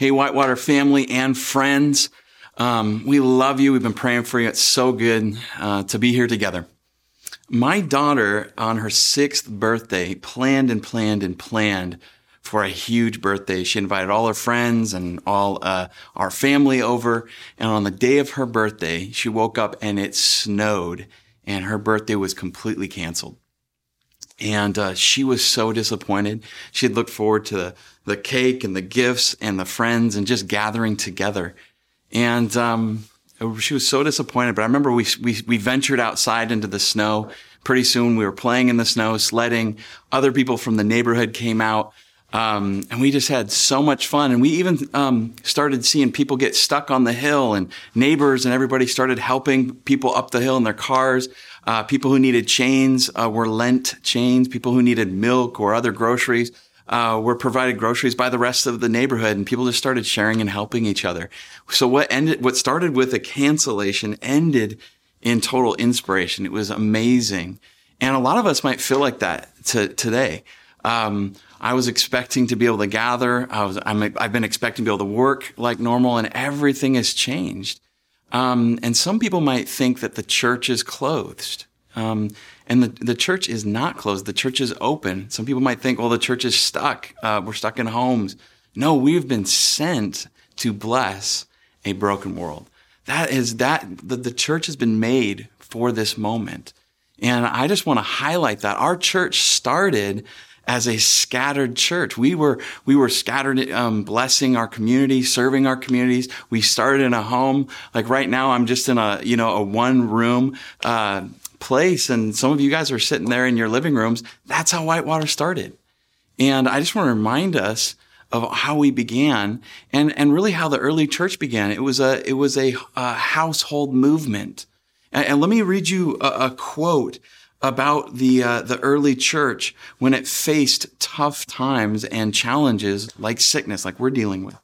Hey, Whitewater family and friends. Um, we love you. We've been praying for you. It's so good uh, to be here together. My daughter, on her sixth birthday, planned and planned and planned for a huge birthday. She invited all her friends and all uh, our family over. And on the day of her birthday, she woke up and it snowed, and her birthday was completely canceled. And uh, she was so disappointed. She had looked forward to the, the cake and the gifts and the friends and just gathering together. And um, she was so disappointed. But I remember we, we we ventured outside into the snow. Pretty soon we were playing in the snow, sledding. Other people from the neighborhood came out. Um, and we just had so much fun. And we even um, started seeing people get stuck on the hill, and neighbors and everybody started helping people up the hill in their cars. Uh, people who needed chains uh, were lent chains. People who needed milk or other groceries uh, were provided groceries by the rest of the neighborhood, and people just started sharing and helping each other. So what ended, what started with a cancellation, ended in total inspiration. It was amazing, and a lot of us might feel like that to, today. Um, I was expecting to be able to gather. I was, i have been expecting to be able to work like normal, and everything has changed. Um, and some people might think that the church is closed. Um, and the, the church is not closed. The church is open. Some people might think, well, the church is stuck. Uh, we're stuck in homes. No, we've been sent to bless a broken world. That is that the, the church has been made for this moment. And I just want to highlight that our church started as a scattered church. We were, we were scattered, um, blessing our community, serving our communities. We started in a home. Like right now, I'm just in a, you know, a one room, uh, place. And some of you guys are sitting there in your living rooms. That's how Whitewater started. And I just want to remind us of how we began and, and really how the early church began. It was a, it was a, a household movement. And, and, let me read you a, a quote about the uh, the early church when it faced tough times and challenges like sickness, like we're dealing with.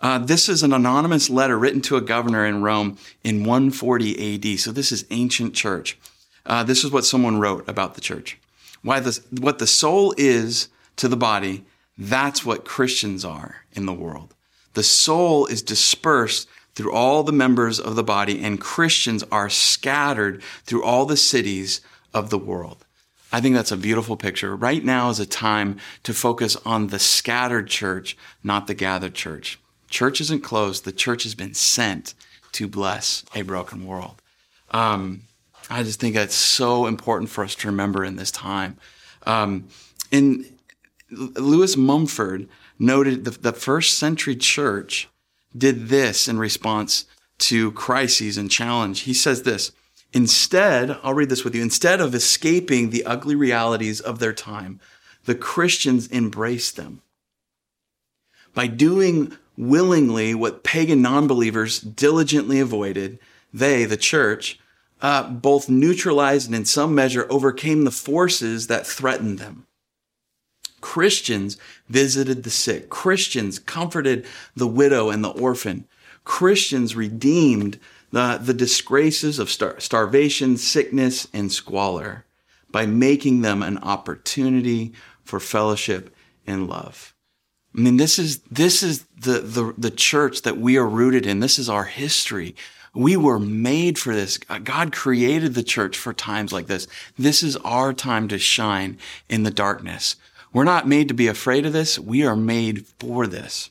Uh, this is an anonymous letter written to a governor in Rome in 140 AD. So this is ancient church. Uh, this is what someone wrote about the church. Why the what the soul is to the body, that's what Christians are in the world. The soul is dispersed through all the members of the body, and Christians are scattered through all the cities of the world. I think that's a beautiful picture. Right now is a time to focus on the scattered church, not the gathered church. Church isn't closed. The church has been sent to bless a broken world. Um, I just think that's so important for us to remember in this time. Um, in Lewis Mumford noted the, the first century church did this in response to crises and challenge. He says this Instead, I'll read this with you. Instead of escaping the ugly realities of their time, the Christians embraced them. By doing willingly what pagan non-believers diligently avoided, they, the church, uh, both neutralized and in some measure overcame the forces that threatened them. Christians visited the sick. Christians comforted the widow and the orphan. Christians redeemed the, the disgraces of star- starvation, sickness, and squalor by making them an opportunity for fellowship and love. I mean, this is, this is the, the, the church that we are rooted in. This is our history. We were made for this. God created the church for times like this. This is our time to shine in the darkness. We're not made to be afraid of this. We are made for this.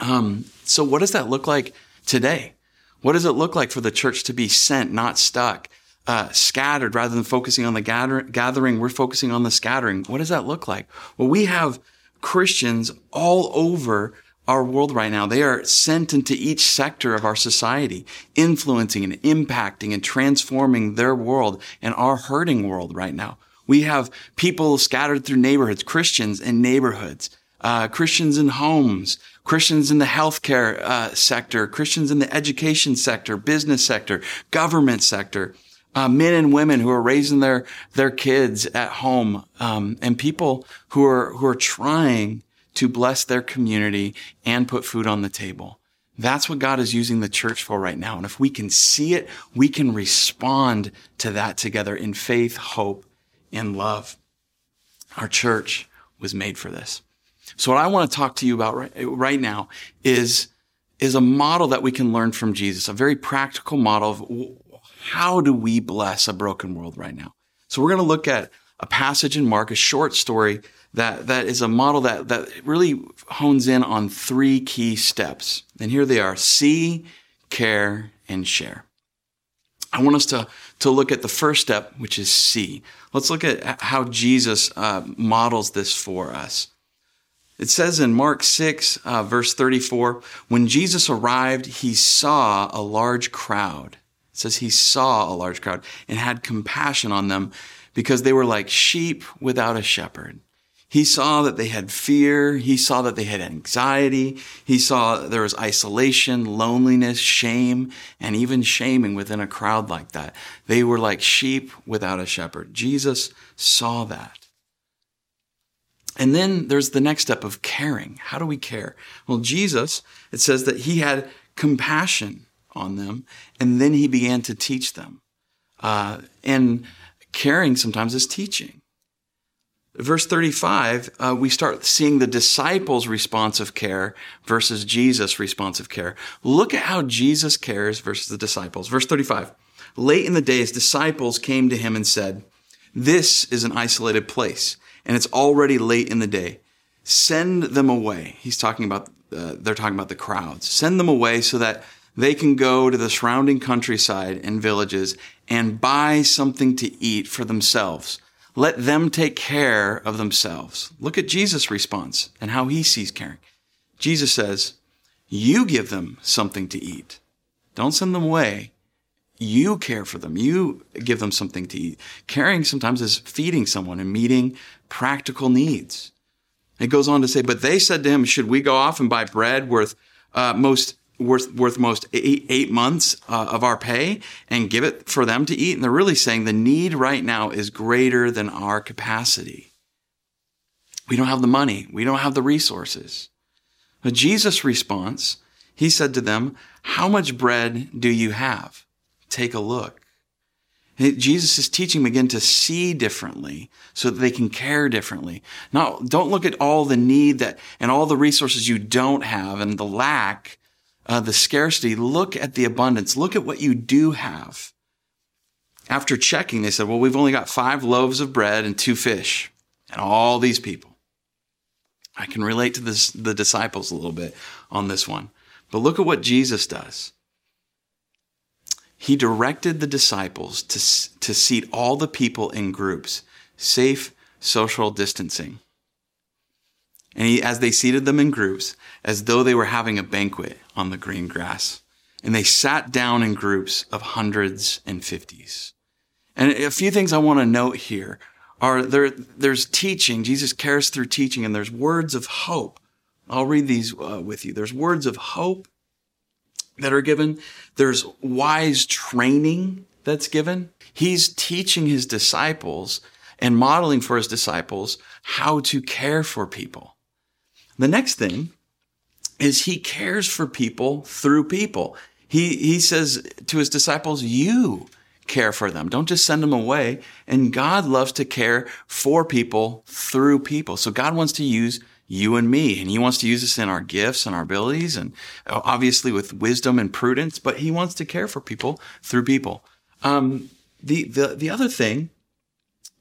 Um, so what does that look like today? What does it look like for the church to be sent, not stuck, uh, scattered rather than focusing on the gather- gathering? We're focusing on the scattering. What does that look like? Well, we have Christians all over our world right now. They are sent into each sector of our society, influencing and impacting and transforming their world and our hurting world right now. We have people scattered through neighborhoods, Christians in neighborhoods, uh, Christians in homes, Christians in the healthcare uh, sector, Christians in the education sector, business sector, government sector, uh, men and women who are raising their their kids at home, um, and people who are who are trying to bless their community and put food on the table. That's what God is using the church for right now. And if we can see it, we can respond to that together in faith, hope, and love. Our church was made for this. So what I want to talk to you about right, right now is, is a model that we can learn from Jesus, a very practical model of how do we bless a broken world right now? So we're going to look at a passage in Mark, a short story that, that is a model that, that really hones in on three key steps. And here they are. See, care, and share. I want us to, to look at the first step, which is see. Let's look at how Jesus uh, models this for us. It says in Mark 6, uh, verse 34, when Jesus arrived, he saw a large crowd. It says he saw a large crowd and had compassion on them because they were like sheep without a shepherd. He saw that they had fear. He saw that they had anxiety. He saw there was isolation, loneliness, shame, and even shaming within a crowd like that. They were like sheep without a shepherd. Jesus saw that. And then there's the next step of caring. How do we care? Well, Jesus, it says that he had compassion on them, and then he began to teach them. Uh, and caring sometimes is teaching verse 35, uh, we start seeing the disciples' responsive care versus Jesus' responsive care. Look at how Jesus cares versus the disciples. Verse 35. Late in the day, his disciples came to him and said, This is an isolated place, and it's already late in the day. Send them away. He's talking about, uh, they're talking about the crowds. Send them away so that they can go to the surrounding countryside and villages and buy something to eat for themselves let them take care of themselves. Look at Jesus' response and how he sees caring. Jesus says, You give them something to eat. Don't send them away. You care for them. You give them something to eat. Caring sometimes is feeding someone and meeting practical needs. It goes on to say, but they said to him, should we go off and buy bread worth uh, most worth worth most eight, eight months uh, of our pay and give it for them to eat and they're really saying the need right now is greater than our capacity. We don't have the money. We don't have the resources. But jesus response he said to them how much bread do you have? Take a look Jesus is teaching them again to see differently so that they can care differently. Now, don't look at all the need that and all the resources you don't have and the lack uh, the scarcity, look at the abundance. Look at what you do have. After checking, they said, well, we've only got five loaves of bread and two fish and all these people. I can relate to this, the disciples a little bit on this one. But look at what Jesus does. He directed the disciples to, to seat all the people in groups, safe social distancing. And he, as they seated them in groups, as though they were having a banquet on the green grass, and they sat down in groups of hundreds and fifties. And a few things I want to note here are there, there's teaching. Jesus cares through teaching, and there's words of hope. I'll read these uh, with you. There's words of hope that are given. There's wise training that's given. He's teaching his disciples and modeling for his disciples how to care for people. The next thing is he cares for people through people. He, he says to his disciples, you care for them. Don't just send them away. And God loves to care for people through people. So God wants to use you and me, and he wants to use us in our gifts and our abilities and obviously with wisdom and prudence, but he wants to care for people through people. Um, the, the, the other thing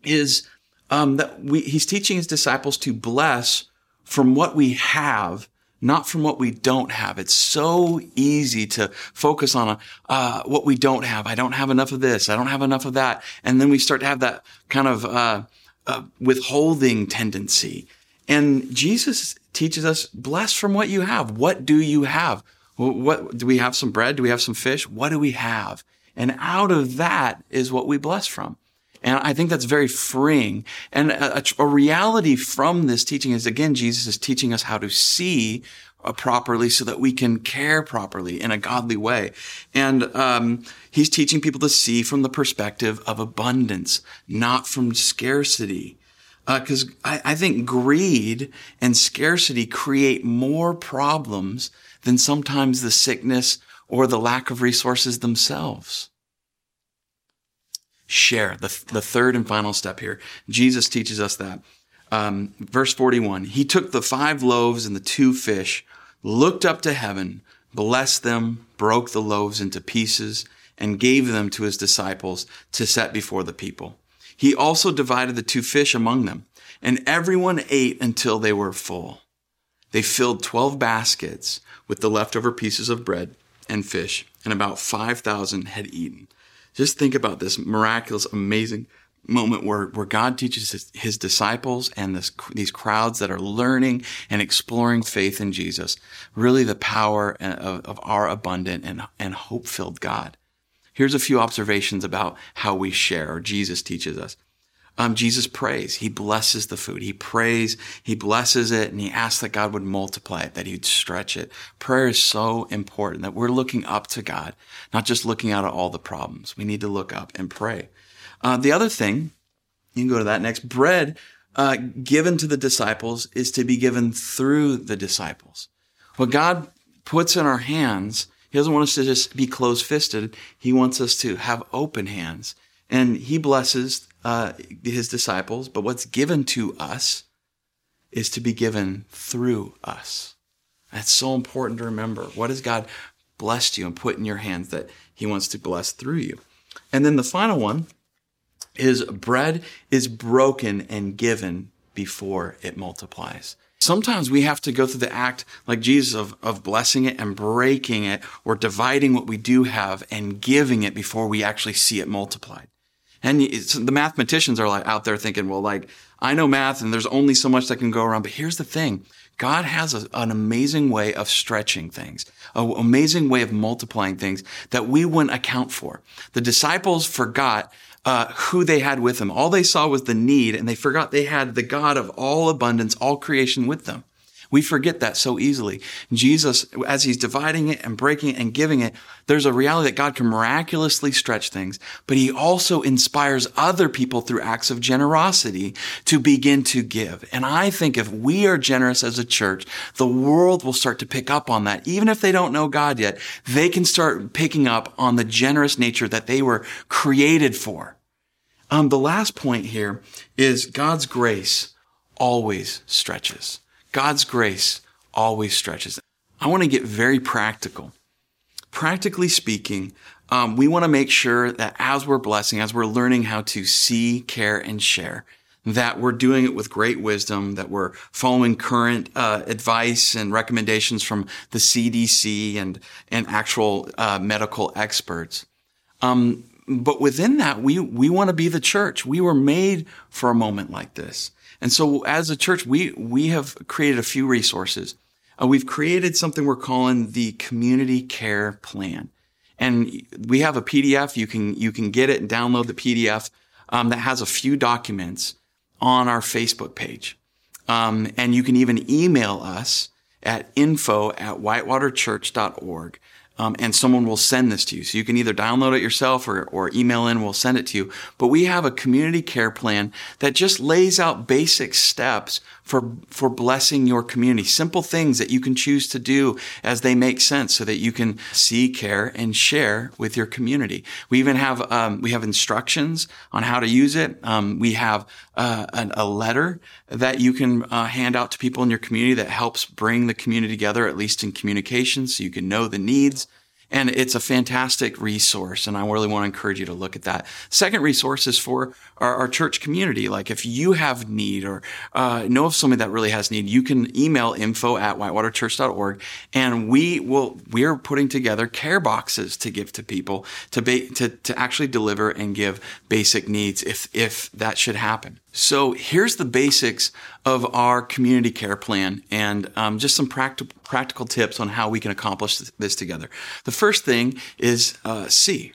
is, um, that we, he's teaching his disciples to bless from what we have, not from what we don't have. It's so easy to focus on a, uh, what we don't have. I don't have enough of this. I don't have enough of that. And then we start to have that kind of, uh, uh, withholding tendency. And Jesus teaches us, bless from what you have. What do you have? What, do we have some bread? Do we have some fish? What do we have? And out of that is what we bless from. And I think that's very freeing. And a, a, reality from this teaching is again, Jesus is teaching us how to see uh, properly so that we can care properly in a godly way. And um, he's teaching people to see from the perspective of abundance, not from scarcity. Because uh, I, I think greed and scarcity create more problems than sometimes the sickness or the lack of resources themselves share. The, the third and final step here. Jesus teaches us that. Um, verse 41 He took the five loaves and the two fish, looked up to heaven, blessed them, broke the loaves into pieces, and gave them to his disciples to set before the people. He also divided the two fish among them, and everyone ate until they were full. They filled 12 baskets with the leftover pieces of bread and fish, and about 5,000 had eaten. Just think about this miraculous, amazing moment where, where God teaches his, his disciples and this, these crowds that are learning and exploring faith in Jesus, really the power uh, of, of our abundant and, and hope filled God. Here's a few observations about how we share, or Jesus teaches us. Um, Jesus prays. He blesses the food. He prays, he blesses it, and he asks that God would multiply it, that he'd stretch it. Prayer is so important that we're looking up to God, not just looking out at all the problems. We need to look up and pray. Uh, the other thing, you can go to that next. Bread uh, given to the disciples is to be given through the disciples. What God puts in our hands he doesn't want us to just be closed fisted. He wants us to have open hands. And he blesses uh, his disciples, but what's given to us is to be given through us. That's so important to remember. What has God blessed you and put in your hands that he wants to bless through you? And then the final one is bread is broken and given before it multiplies. Sometimes we have to go through the act like Jesus of, of blessing it and breaking it or dividing what we do have and giving it before we actually see it multiplied. And the mathematicians are like out there thinking, well, like, I know math and there's only so much that can go around. But here's the thing. God has a, an amazing way of stretching things, an amazing way of multiplying things that we wouldn't account for. The disciples forgot uh, who they had with them. All they saw was the need, and they forgot they had the God of all abundance, all creation with them. We forget that so easily. Jesus, as he's dividing it and breaking it and giving it, there's a reality that God can miraculously stretch things, but he also inspires other people through acts of generosity to begin to give. And I think if we are generous as a church, the world will start to pick up on that. Even if they don't know God yet, they can start picking up on the generous nature that they were created for. Um, the last point here is God's grace always stretches. God's grace always stretches. I want to get very practical. Practically speaking, um, we want to make sure that as we're blessing, as we're learning how to see, care, and share, that we're doing it with great wisdom, that we're following current uh, advice and recommendations from the CDC and and actual uh, medical experts. Um, but within that, we we want to be the church. We were made for a moment like this. And so as a church, we, we have created a few resources. Uh, we've created something we're calling the community care plan. And we have a PDF. You can, you can get it and download the PDF, um, that has a few documents on our Facebook page. Um, and you can even email us at info at whitewaterchurch.org um, and someone will send this to you. So you can either download it yourself or, or email in, we'll send it to you. But we have a community care plan that just lays out basic steps for, for blessing your community. Simple things that you can choose to do as they make sense so that you can see, care, and share with your community. We even have, um, we have instructions on how to use it. Um, we have uh, an, a letter that you can uh, hand out to people in your community that helps bring the community together, at least in communication, so you can know the needs and it's a fantastic resource. And I really want to encourage you to look at that. Second resource is for our, our church community. Like if you have need or uh, know of somebody that really has need, you can email info at whitewaterchurch.org. And we will, we're putting together care boxes to give to people to, to, to actually deliver and give basic needs if, if that should happen. So here's the basics of our community care plan and um, just some practical practical tips on how we can accomplish this together. The first thing is uh, see.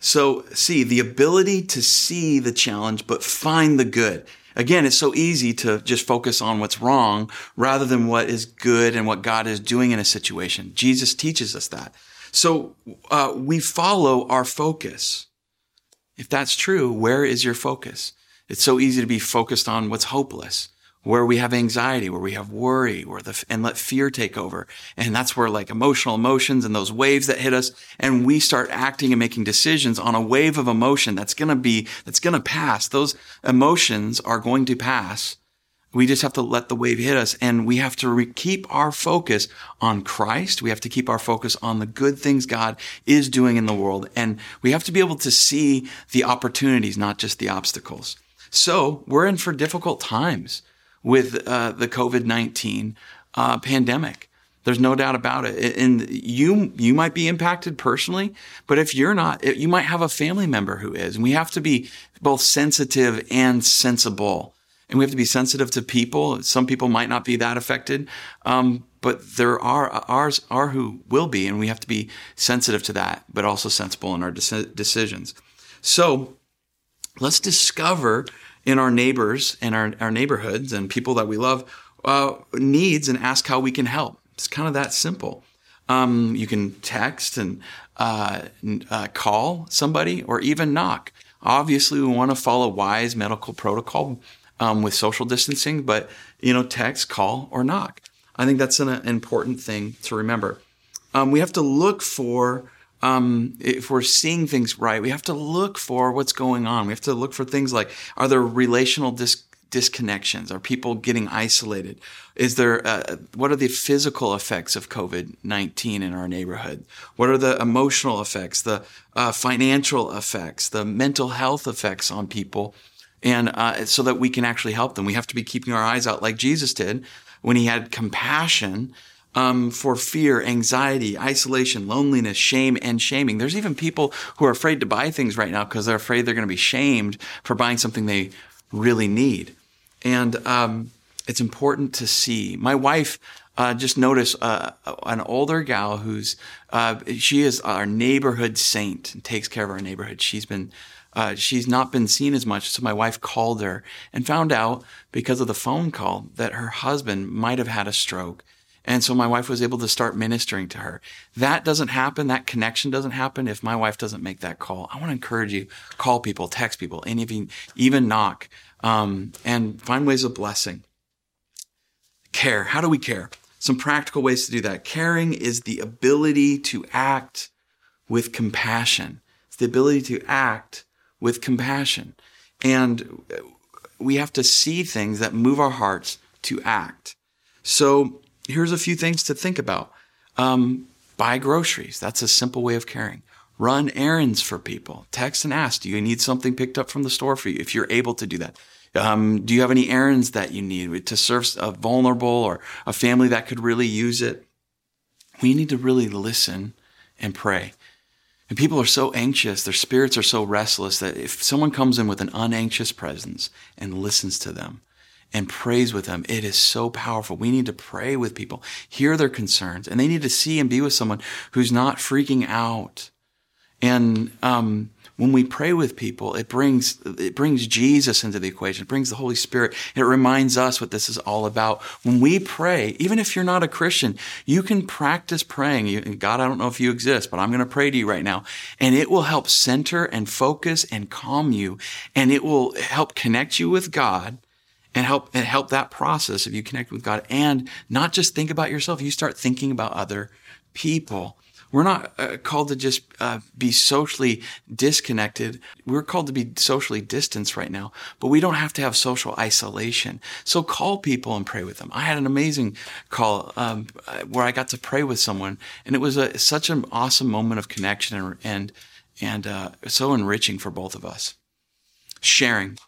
So see the ability to see the challenge but find the good. Again, it's so easy to just focus on what's wrong rather than what is good and what God is doing in a situation. Jesus teaches us that. So uh, we follow our focus. If that's true, where is your focus? It's so easy to be focused on what's hopeless, where we have anxiety, where we have worry, where the, and let fear take over. And that's where like emotional emotions and those waves that hit us and we start acting and making decisions on a wave of emotion that's going to be, that's going to pass. Those emotions are going to pass. We just have to let the wave hit us and we have to re- keep our focus on Christ. We have to keep our focus on the good things God is doing in the world. And we have to be able to see the opportunities, not just the obstacles. So we're in for difficult times with uh, the COVID 19 uh, pandemic. There's no doubt about it. And you, you might be impacted personally, but if you're not, you might have a family member who is. And we have to be both sensitive and sensible and we have to be sensitive to people. Some people might not be that affected, um, but there are ours are who will be, and we have to be sensitive to that, but also sensible in our decisions. So let's discover in our neighbors and our, our neighborhoods and people that we love uh, needs and ask how we can help. It's kind of that simple. Um, you can text and uh, uh, call somebody or even knock. Obviously, we want to follow wise medical protocol um, with social distancing, but you know, text, call, or knock. I think that's an, an important thing to remember. Um, we have to look for um, if we're seeing things right, we have to look for what's going on. We have to look for things like are there relational dis- disconnections? Are people getting isolated? Is there uh, what are the physical effects of COVID nineteen in our neighborhood? What are the emotional effects, the uh, financial effects, the mental health effects on people? and uh, so that we can actually help them. We have to be keeping our eyes out like Jesus did when he had compassion um, for fear, anxiety, isolation, loneliness, shame, and shaming. There's even people who are afraid to buy things right now because they're afraid they're going to be shamed for buying something they really need. And um, it's important to see. My wife uh, just noticed uh, an older gal who's uh, she is our neighborhood saint and takes care of our neighborhood. She's been uh, she's not been seen as much. So my wife called her and found out because of the phone call that her husband might have had a stroke. And so my wife was able to start ministering to her. That doesn't happen. That connection doesn't happen if my wife doesn't make that call. I want to encourage you, call people, text people, and even, even knock, um, and find ways of blessing. Care. How do we care? Some practical ways to do that. Caring is the ability to act with compassion. It's the ability to act with compassion. And we have to see things that move our hearts to act. So here's a few things to think about. Um, buy groceries. That's a simple way of caring. Run errands for people. Text and ask, do you need something picked up from the store for you? If you're able to do that. Um, do you have any errands that you need to serve a vulnerable or a family that could really use it? We need to really listen and pray. And people are so anxious, their spirits are so restless that if someone comes in with an unanxious presence and listens to them and prays with them, it is so powerful. We need to pray with people, hear their concerns, and they need to see and be with someone who's not freaking out. And um, when we pray with people, it brings it brings Jesus into the equation. It brings the Holy Spirit. It reminds us what this is all about. When we pray, even if you're not a Christian, you can practice praying. You, God, I don't know if you exist, but I'm going to pray to you right now, and it will help center and focus and calm you, and it will help connect you with God and help and help that process if you connect with God and not just think about yourself. You start thinking about other people. We're not uh, called to just uh, be socially disconnected. We're called to be socially distanced right now, but we don't have to have social isolation. So call people and pray with them. I had an amazing call um, where I got to pray with someone, and it was a, such an awesome moment of connection and and, and uh, so enriching for both of us. Sharing.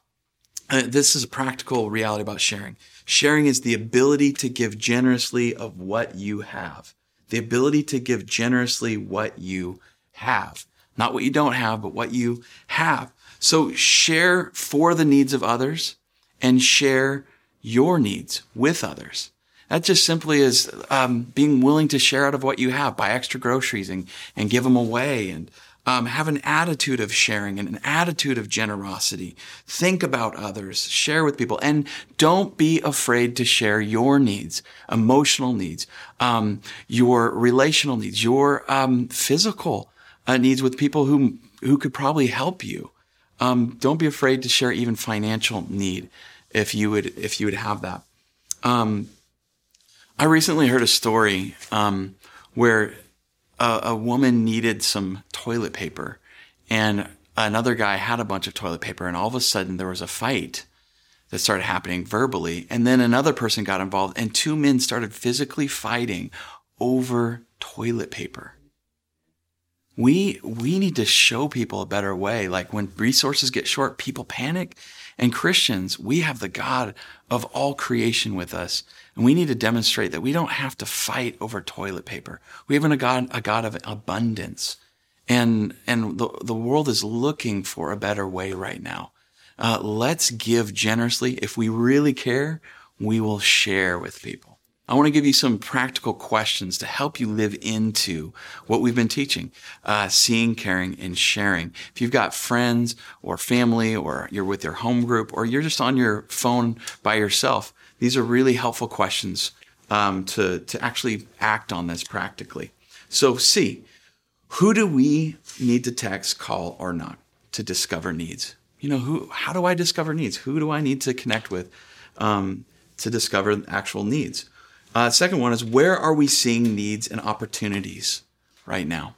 Uh, this is a practical reality about sharing. Sharing is the ability to give generously of what you have the ability to give generously what you have. Not what you don't have, but what you have. So share for the needs of others and share your needs with others. That just simply is um, being willing to share out of what you have, buy extra groceries and, and give them away and um, have an attitude of sharing and an attitude of generosity. Think about others, share with people, and don't be afraid to share your needs, emotional needs, um, your relational needs, your um, physical uh, needs with people who who could probably help you. Um, don't be afraid to share even financial need if you would if you would have that. Um, I recently heard a story um, where a, a woman needed some toilet paper and another guy had a bunch of toilet paper and all of a sudden there was a fight that started happening verbally. And then another person got involved and two men started physically fighting over toilet paper. We, we need to show people a better way. Like when resources get short, people panic. And Christians, we have the God of all creation with us. And we need to demonstrate that we don't have to fight over toilet paper. We have a God, a God of abundance. And, and the, the world is looking for a better way right now. Uh, let's give generously. If we really care, we will share with people. I want to give you some practical questions to help you live into what we've been teaching, uh, seeing, caring, and sharing. If you've got friends or family, or you're with your home group, or you're just on your phone by yourself, these are really helpful questions um, to, to actually act on this practically. So, see, who do we need to text, call, or not to discover needs? You know, who? How do I discover needs? Who do I need to connect with um, to discover actual needs? Uh, second one is where are we seeing needs and opportunities right now?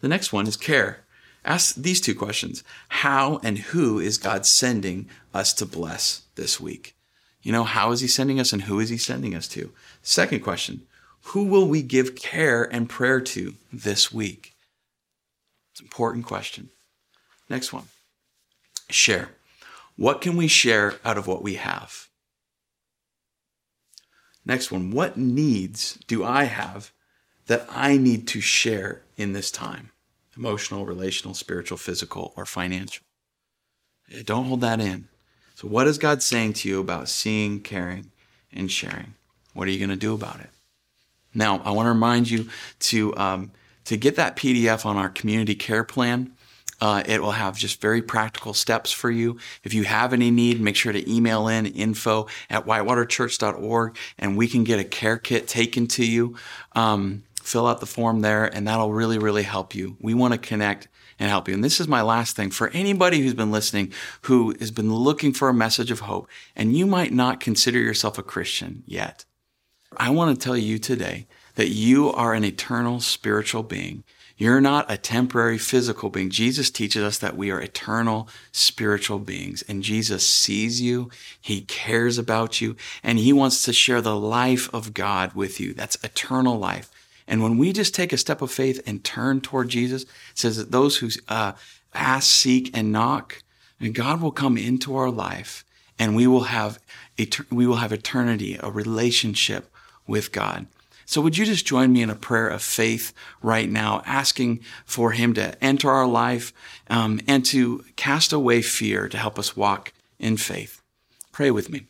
The next one is care. Ask these two questions: How and who is God sending us to bless this week? You know, how is He sending us, and who is He sending us to? Second question: Who will we give care and prayer to this week? It's an important question. Next one. Share. What can we share out of what we have? Next one. What needs do I have that I need to share in this time? Emotional, relational, spiritual, physical, or financial. Don't hold that in. So, what is God saying to you about seeing, caring, and sharing? What are you going to do about it? Now, I want to remind you to um, to get that PDF on our community care plan. Uh, it will have just very practical steps for you. If you have any need, make sure to email in info at whitewaterchurch.org and we can get a care kit taken to you. Um, fill out the form there and that'll really, really help you. We want to connect and help you. And this is my last thing for anybody who's been listening who has been looking for a message of hope and you might not consider yourself a Christian yet. I want to tell you today that you are an eternal spiritual being. You're not a temporary physical being. Jesus teaches us that we are eternal spiritual beings and Jesus sees you. He cares about you and he wants to share the life of God with you. That's eternal life. And when we just take a step of faith and turn toward Jesus, it says that those who uh, ask, seek, and knock, and God will come into our life and we will have, we will have eternity, a relationship with God. So would you just join me in a prayer of faith right now, asking for him to enter our life um, and to cast away fear to help us walk in faith? Pray with me.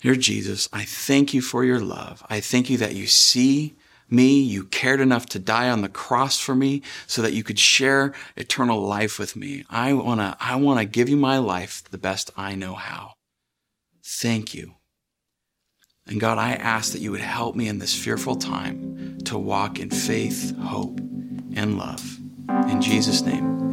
Dear Jesus, I thank you for your love. I thank you that you see me. You cared enough to die on the cross for me so that you could share eternal life with me. I want to, I want to give you my life the best I know how. Thank you. And God, I ask that you would help me in this fearful time to walk in faith, hope, and love. In Jesus' name.